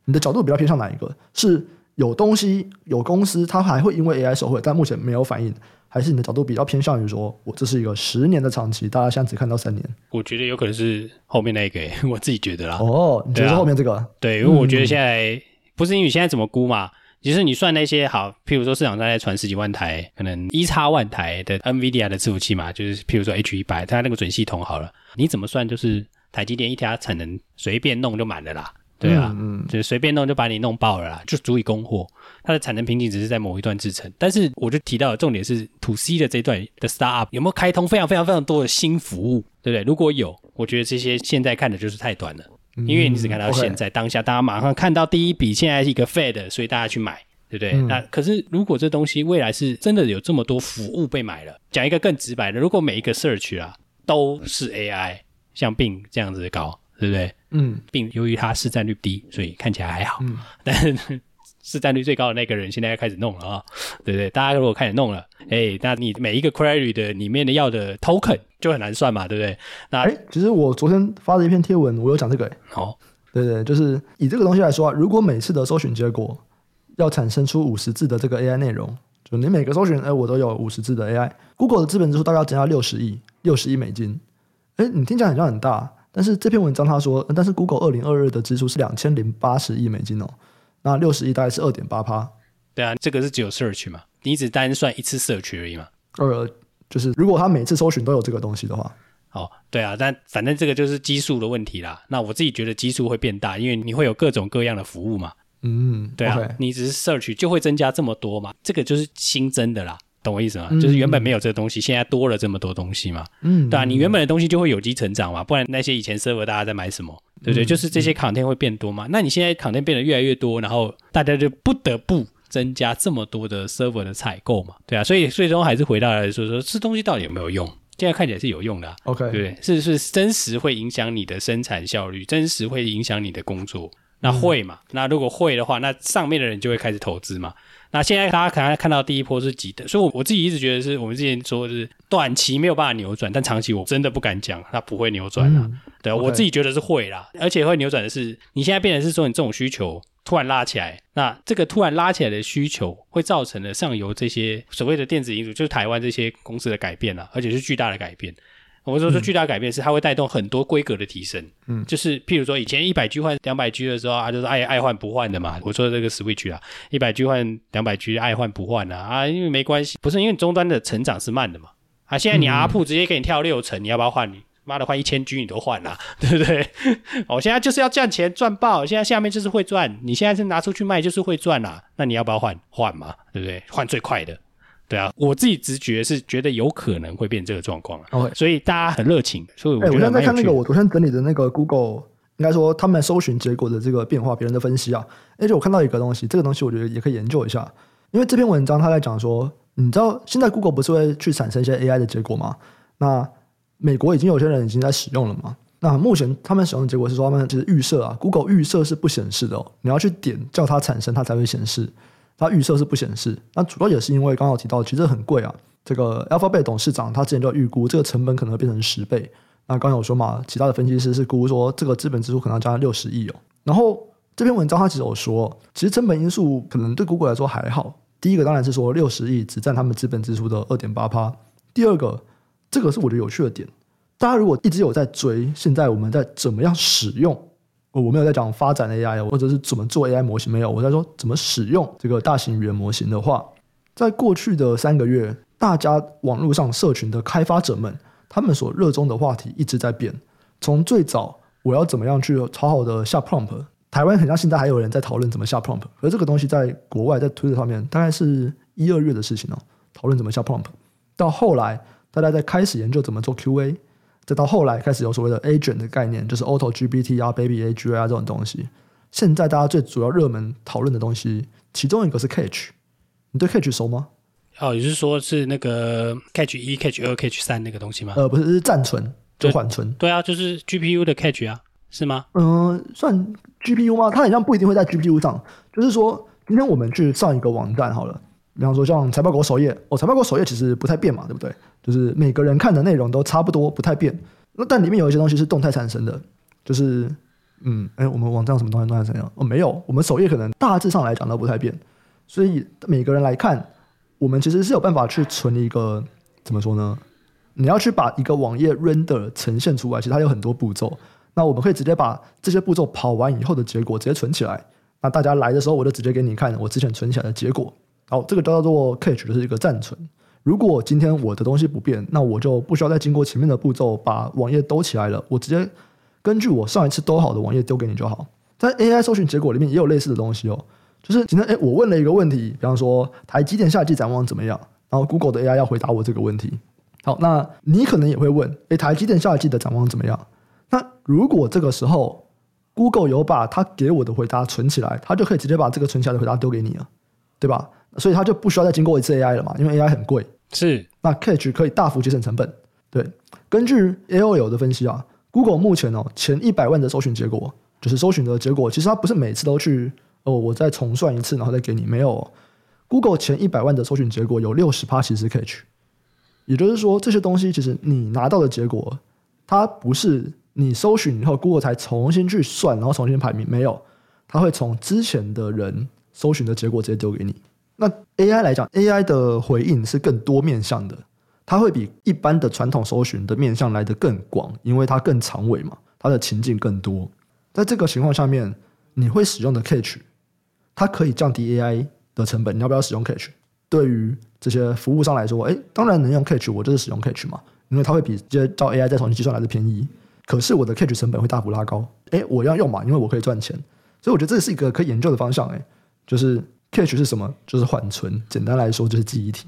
你的角度比较偏向哪一个？是有东西有公司，它还会因为 AI 受惠，但目前没有反应，还是你的角度比较偏向于说，我这是一个十年的长期，大家现在只看到三年？我觉得有可能是后面那个，我自己觉得啦。哦，你觉得是后面这个？对，因为我觉得现在、嗯、不是因为现在怎么估嘛。其实你算那些好，譬如说市场上在传十几万台，可能一叉万台的 NVIDIA 的伺服器嘛，就是譬如说 H 一百，它那个准系统好了，你怎么算就是台积电一家产能随便弄就满了啦，对啊，嗯，嗯，就是随便弄就把你弄爆了啦，就足以供货。它的产能瓶颈只是在某一段制程，但是我就提到的重点是 To C 的这一段的 Startup 有没有开通非常非常非常多的新服务，对不对？如果有，我觉得这些现在看的就是太短了。因为你只看到现在、嗯 okay、当下，大家马上看到第一笔，现在是一个 Fed，所以大家去买，对不对？嗯、那可是如果这东西未来是真的有这么多服务被买了，讲一个更直白的，如果每一个 search 啊都是 AI，像 Bing 这样子搞，对不对？嗯，Bing 由于它市占率低，所以看起来还好，嗯、但是。市占率最高的那个人现在要开始弄了啊、哦，对不对？大家如果开始弄了，哎，那你每一个 query 的里面的要的 token 就很难算嘛，对不对？那哎，其实我昨天发了一篇贴文，我有讲这个，好，对对，就是以这个东西来说啊，如果每次的搜寻结果要产生出五十字的这个 AI 内容，就你每个搜寻，哎，我都有五十字的 AI，Google 的资本支出大概要增加六十亿，六十亿美金，哎，你听起来好像很大，但是这篇文章他说，但是 Google 二零二二的支出是两千零八十亿美金哦。那六十亿大概是二点八趴，对啊，这个是只有 search 嘛，你只单算一次 search 而已嘛。呃，就是如果他每次搜寻都有这个东西的话，哦，对啊，但反正这个就是基数的问题啦。那我自己觉得基数会变大，因为你会有各种各样的服务嘛。嗯，对啊你只是 search 就会增加这么多嘛，这个就是新增的啦。懂我意思吗？嗯、就是原本没有这个东西，现在多了这么多东西嘛。嗯，对啊，你原本的东西就会有机成长嘛，不然那些以前 server 大家在买什么，对不对？嗯、就是这些 content 会变多嘛。嗯、那你现在 content 变得越来越多，然后大家就不得不增加这么多的 server 的采购嘛。对啊，所以最终还是回到来说说，这东西到底有没有用？现在看起来是有用的、啊。OK，对不对？是是真实会影响你的生产效率，真实会影响你的工作。那会嘛？嗯、那如果会的话，那上面的人就会开始投资嘛。那现在大家可能看到第一波是急的，所以我我自己一直觉得是我们之前说的是短期没有办法扭转，但长期我真的不敢讲它不会扭转了。嗯、对.我自己觉得是会啦，而且会扭转的是你现在变成是说你这种需求突然拉起来，那这个突然拉起来的需求会造成了上游这些所谓的电子因素，就是台湾这些公司的改变啊，而且是巨大的改变。我们说说巨大改变是它会带动很多规格的提升，嗯，就是譬如说以前一百 G 换两百 G 的时候啊，就是爱爱换不换的嘛。我说这个 Switch 啊，一百 G 换两百 G 爱换不换啊啊，因为没关系，不是因为你终端的成长是慢的嘛。啊，现在你 ARPU 直接给你跳六层，你要不要换？你妈的换一千 G 你都换了，对不对？我 现在就是要赚钱赚爆，现在下面就是会赚，你现在是拿出去卖就是会赚啦，那你要不要换？换嘛，对不对？换最快的。对啊，我自己直觉是觉得有可能会变这个状况.所以大家很热情，所以我觉得、欸、我现在在看那个我昨天整理的那个 Google，应该说他们搜寻结果的这个变化，别人的分析啊，而且我看到一个东西，这个东西我觉得也可以研究一下，因为这篇文章他在讲说，你知道现在 Google 不是会去产生一些 AI 的结果吗？那美国已经有些人已经在使用了嘛？那目前他们使用的结果是说，他们其实预设啊，Google 预设是不显示的哦，你要去点叫它产生，它才会显示。它预设是不显示，那主要也是因为刚刚提到，其实很贵啊。这个 Alphabet 董事长他之前就预估这个成本可能会变成十倍。那刚刚有说嘛，其他的分析师是估说这个资本支出可能要加六十亿哦。然后这篇文章他其实有说，其实成本因素可能对 Google 来说还好。第一个当然是说六十亿只占他们资本支出的二点八趴。第二个，这个是我觉得有趣的点。大家如果一直有在追，现在我们在怎么样使用？我没有在讲发展 AI，或者是怎么做 AI 模型，没有。我在说怎么使用这个大型语言模型的话，在过去的三个月，大家网络上社群的开发者们，他们所热衷的话题一直在变。从最早我要怎么样去好好的下 prompt，台湾很像现在还有人在讨论怎么下 prompt，而这个东西在国外在推特上面大概是一二月的事情哦，讨论怎么下 prompt。到后来，大家在开始研究怎么做 QA。再到后来开始有所谓的 agent 的概念，就是 Auto GPT 啊、Baby AGI 啊这种东西。现在大家最主要热门讨论的东西，其中一个是 Catch。你对 Catch 熟吗？哦，也就是说是那个 Catch 一、Catch 二、Catch 三那个东西吗？呃，不是，是暂存，就缓存。对啊，就是 GPU 的 Catch 啊，是吗？嗯、呃，算 GPU 吗？它好像不一定会在 GPU 上。就是说，今天我们去上一个网站好了。比方说像财报狗首页，哦，财报狗首页其实不太变嘛，对不对？就是每个人看的内容都差不多，不太变。那但里面有一些东西是动态产生的，就是嗯，哎，我们网站什么东西动态产生？哦，没有，我们首页可能大致上来讲都不太变。所以每个人来看，我们其实是有办法去存一个怎么说呢？你要去把一个网页 render 呈现出来，其实它有很多步骤。那我们可以直接把这些步骤跑完以后的结果直接存起来。那大家来的时候，我就直接给你看我之前存起来的结果。好，这个叫做 catch，就是一个暂存。如果今天我的东西不变，那我就不需要再经过前面的步骤把网页兜起来了。我直接根据我上一次兜好的网页丢给你就好。在 AI 搜寻结果里面也有类似的东西哦。就是今天，哎，我问了一个问题，比方说台积电下季展望怎么样？然后 Google 的 AI 要回答我这个问题。好，那你可能也会问，哎，台积电下季的展望怎么样？那如果这个时候 Google 有把他给我的回答存起来，他就可以直接把这个存起来的回答丢给你了，对吧？所以它就不需要再经过一次 AI 了嘛，因为 AI 很贵。是，那 Catch 可以大幅节省成本。对，根据 AOL 的分析啊，Google 目前哦前一百万的搜寻结果，就是搜寻的结果，其实它不是每次都去哦，我再重算一次，然后再给你，没有。Google 前一百万的搜寻结果有六十趴其实是 Catch，也就是说这些东西其实你拿到的结果，它不是你搜寻以后 Google 才重新去算，然后重新排名，没有，它会从之前的人搜寻的结果直接丢给你。那 AI 来讲，AI 的回应是更多面向的，它会比一般的传统搜寻的面向来得更广，因为它更长尾嘛，它的情境更多。在这个情况下面，你会使用的 Catch，它可以降低 AI 的成本。你要不要使用 Catch？对于这些服务商来说，诶，当然能用 Catch，我就是使用 Catch 嘛，因为它会比直接叫 AI 再重新计算来的便宜。可是我的 Catch 成本会大幅拉高，诶，我要用嘛，因为我可以赚钱。所以我觉得这是一个可以研究的方向，诶，就是。Catch 是什么？就是缓存。简单来说，就是记忆体。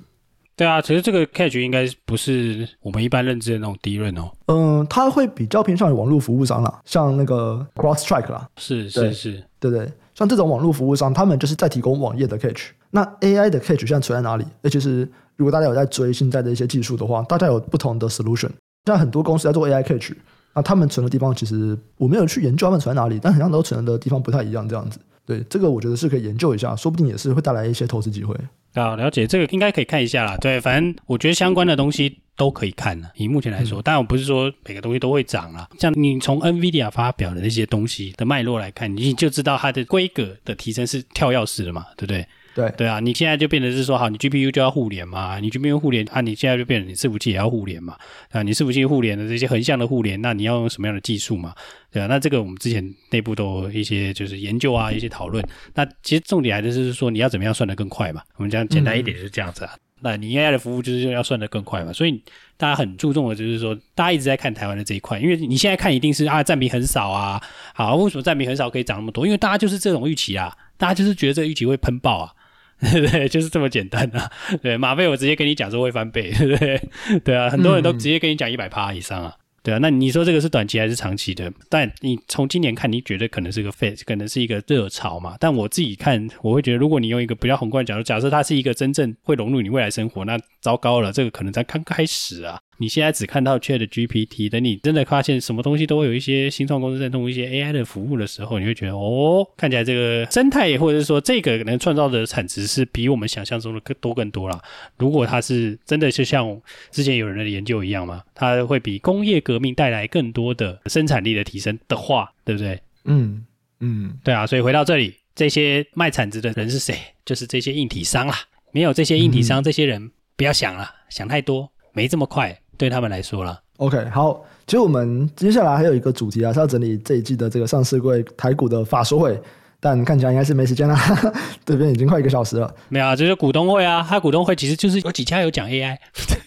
对啊，其实这个 Catch 应该不是我们一般认知的那种 DRAM 哦。嗯，它会比较偏向于网络服务商啦，像那个 CrowdStrike 啦。是是是，对对，像这种网络服务商，他们就是在提供网页的 Catch。那 AI 的 Catch 现在存在哪里？而且是如果大家有在追现在的一些技术的话，大家有不同的 solution。像很多公司在做 AI Catch，那他们存的地方其实我没有去研究他们存在哪里，但好像都存的地方不太一样，这样子。对，这个我觉得是可以研究一下，说不定也是会带来一些投资机会。啊，了解这个应该可以看一下啦。对，反正我觉得相关的东西都可以看了。以目前来说，当然我不是说每个东西都会涨啦。像你从 NVIDIA 发表的那些东西的脉络来看，你就知道它的规格的提升是跳跃式的嘛，对不对？对对啊，你现在就变成是说，好，你 GPU 就要互联嘛，你 GPU 互联啊，你现在就变成你伺服器也要互联嘛，啊，你伺服器互联的这些横向的互联，那你要用什么样的技术嘛？对啊，那这个我们之前内部都有一些就是研究啊，一些讨论。那其实重点还是就是说，你要怎么样算得更快嘛？我们讲简单一点就是这样子啊。嗯、那你 AI 的服务就是要算得更快嘛，所以大家很注重的就是说，大家一直在看台湾的这一块，因为你现在看一定是啊占比很少啊，好，为什么占比很少可以涨那么多？因为大家就是这种预期啊，大家就是觉得这个预期会喷爆啊。对 对，就是这么简单啊！对，马费我直接跟你讲说会翻倍，对不对？对啊，很多人都直接跟你讲一百趴以上啊。对啊，那你说这个是短期还是长期的？但你从今年看，你觉得可能是个 phase，可能是一个热潮嘛？但我自己看，我会觉得，如果你用一个比较宏观的角度，假设它是一个真正会融入你未来生活，那糟糕了，这个可能才刚开始啊。你现在只看到 ChatGPT，等你真的发现什么东西都会有一些新创公司在弄一些 AI 的服务的时候，你会觉得哦，看起来这个生态或者是说这个能创造的产值是比我们想象中的更多更多了。如果它是真的就像之前有人的研究一样嘛，它会比工业革命带来更多的生产力的提升的话，对不对？嗯嗯，对啊。所以回到这里，这些卖产值的人是谁？就是这些硬体商啦。没有这些硬体商，嗯、这些人不要想了，想太多，没这么快。对他们来说了，OK，好，其实我们接下来还有一个主题啊，是要整理这一季的这个上市柜台股的法说会，但看起来应该是没时间了，这边已经快一个小时了。没有啊，就是股东会啊，它股东会其实就是有几家有讲 AI，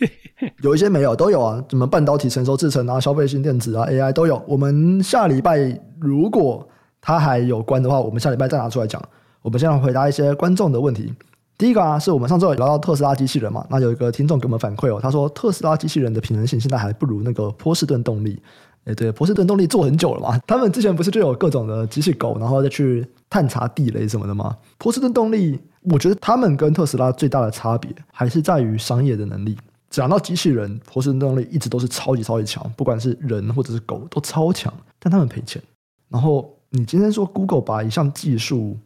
有一些没有，都有啊，什么半导体、成熟制程啊、消费性电子啊、AI 都有。我们下礼拜如果它还有关的话，我们下礼拜再拿出来讲。我们现在回答一些观众的问题。第一个啊，是我们上周有聊到特斯拉机器人嘛？那有一个听众给我们反馈哦，他说特斯拉机器人的平衡性现在还不如那个波士顿动力。诶，对，波士顿动力做很久了嘛，他们之前不是就有各种的机器狗，然后再去探查地雷什么的吗？波士顿动力，我觉得他们跟特斯拉最大的差别还是在于商业的能力。讲到机器人，波士顿动力一直都是超级超级强，不管是人或者是狗都超强，但他们赔钱。然后你今天说 Google 把一项技术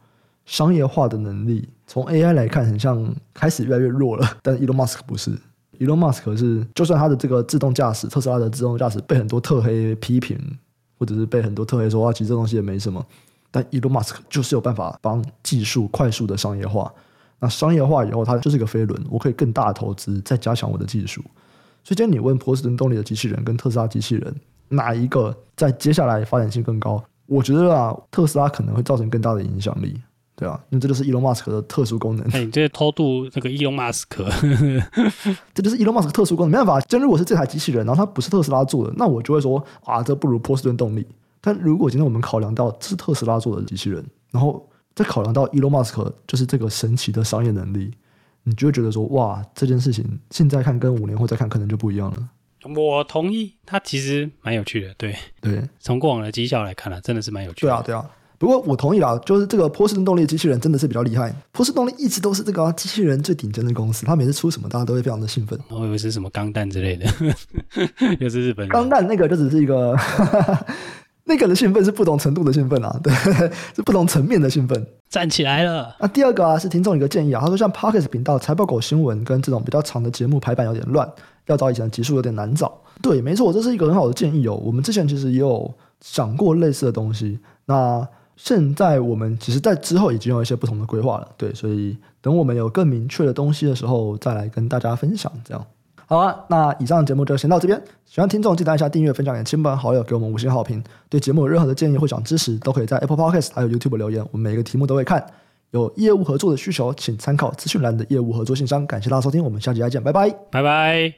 商业化的能力，从 AI 来看，很像开始越来越弱了。但 Elon Musk 不是，Elon Musk 是，就算他的这个自动驾驶，特斯拉的自动驾驶被很多特黑批评，或者是被很多特黑说啊，其实这东西也没什么。但 Elon Musk 就是有办法帮技术快速的商业化。那商业化以后，它就是一个飞轮，我可以更大的投资，再加强我的技术。所以今天你问波士顿动力的机器人跟特斯拉机器人，哪一个在接下来发展性更高？我觉得啊，特斯拉可能会造成更大的影响力。对啊，因为这就是伊隆马斯克的特殊功能。哎，你这偷渡那个伊隆马斯克，这就是伊隆马斯克特殊功能。没办法，真如果是这台机器人，然后它不是特斯拉做的，那我就会说啊，这不如波士顿动力。但如果今天我们考量到这是特斯拉做的机器人，然后再考量到伊隆马斯克就是这个神奇的商业能力，你就会觉得说哇，这件事情现在看跟五年后再看可能就不一样了。我同意，它其实蛮有趣的。对对，从过往的绩效来看啊，真的是蛮有趣的。对啊，对啊。不过我同意啦，就是这个波士顿动力机器人真的是比较厉害。波士顿动力一直都是这个机器人最顶尖的公司，他每次出什么，大家都会非常的兴奋。我以为是什么钢弹之类的，又是日本人。钢弹那个就只是一个。那个的兴奋是不同程度的兴奋啊，对，是不同层面的兴奋。站起来了。那第二个啊，是听众一个建议啊，他说像 Parkes 频道、财报狗新闻跟这种比较长的节目排版有点乱，要找以前的集数有点难找。对，没错，这是一个很好的建议哦。我们之前其实也有想过类似的东西。那现在我们其实，在之后已经有一些不同的规划了。对，所以等我们有更明确的东西的时候，再来跟大家分享。这样。好啊，那以上的节目就先到这边。喜欢听众记得按下订阅、分享给亲朋好友，给我们五星好评。对节目有任何的建议或想支持，都可以在 Apple Podcast 还有 YouTube 留言，我们每一个题目都会看。有业务合作的需求，请参考资讯栏的业务合作信箱。感谢大家收听，我们下期再见，拜拜，拜拜。